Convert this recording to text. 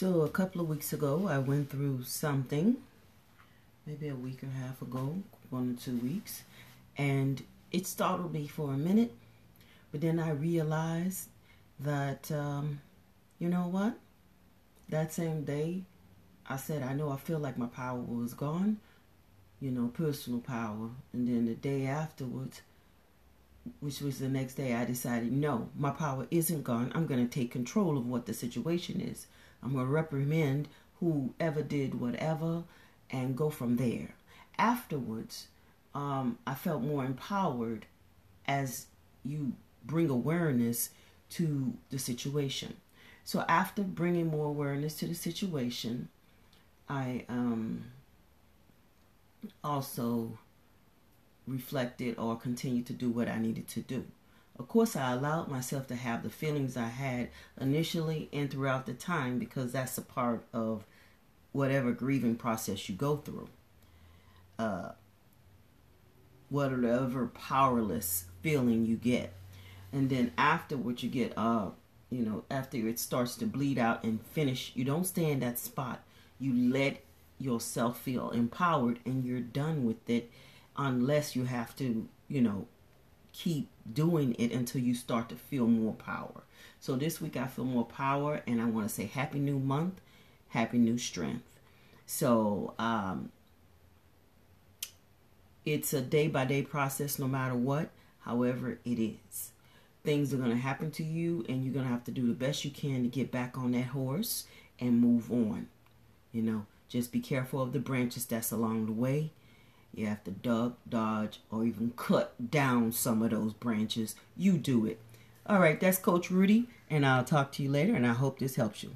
So, a couple of weeks ago, I went through something, maybe a week and a half ago, one or two weeks, and it startled me for a minute. But then I realized that, um, you know what? That same day, I said, I know I feel like my power was gone, you know, personal power. And then the day afterwards, which was the next day, I decided, no, my power isn't gone. I'm going to take control of what the situation is. I'm going to reprimand whoever did whatever and go from there. Afterwards, um, I felt more empowered as you bring awareness to the situation. So after bringing more awareness to the situation, I um, also reflected or continued to do what I needed to do. Of course, I allowed myself to have the feelings I had initially and throughout the time because that's a part of whatever grieving process you go through. Uh, whatever powerless feeling you get. And then afterwards, you get, uh, you know, after it starts to bleed out and finish, you don't stay in that spot. You let yourself feel empowered and you're done with it unless you have to, you know, keep doing it until you start to feel more power. So this week I feel more power and I want to say happy new month, happy new strength. So um, it's a day by day process no matter what, however it is. Things are going to happen to you and you're going to have to do the best you can to get back on that horse and move on. You know, just be careful of the branches that's along the way you have to duck, dodge, or even cut down some of those branches. You do it. All right, that's Coach Rudi, and I'll talk to you later, and I hope this helps you.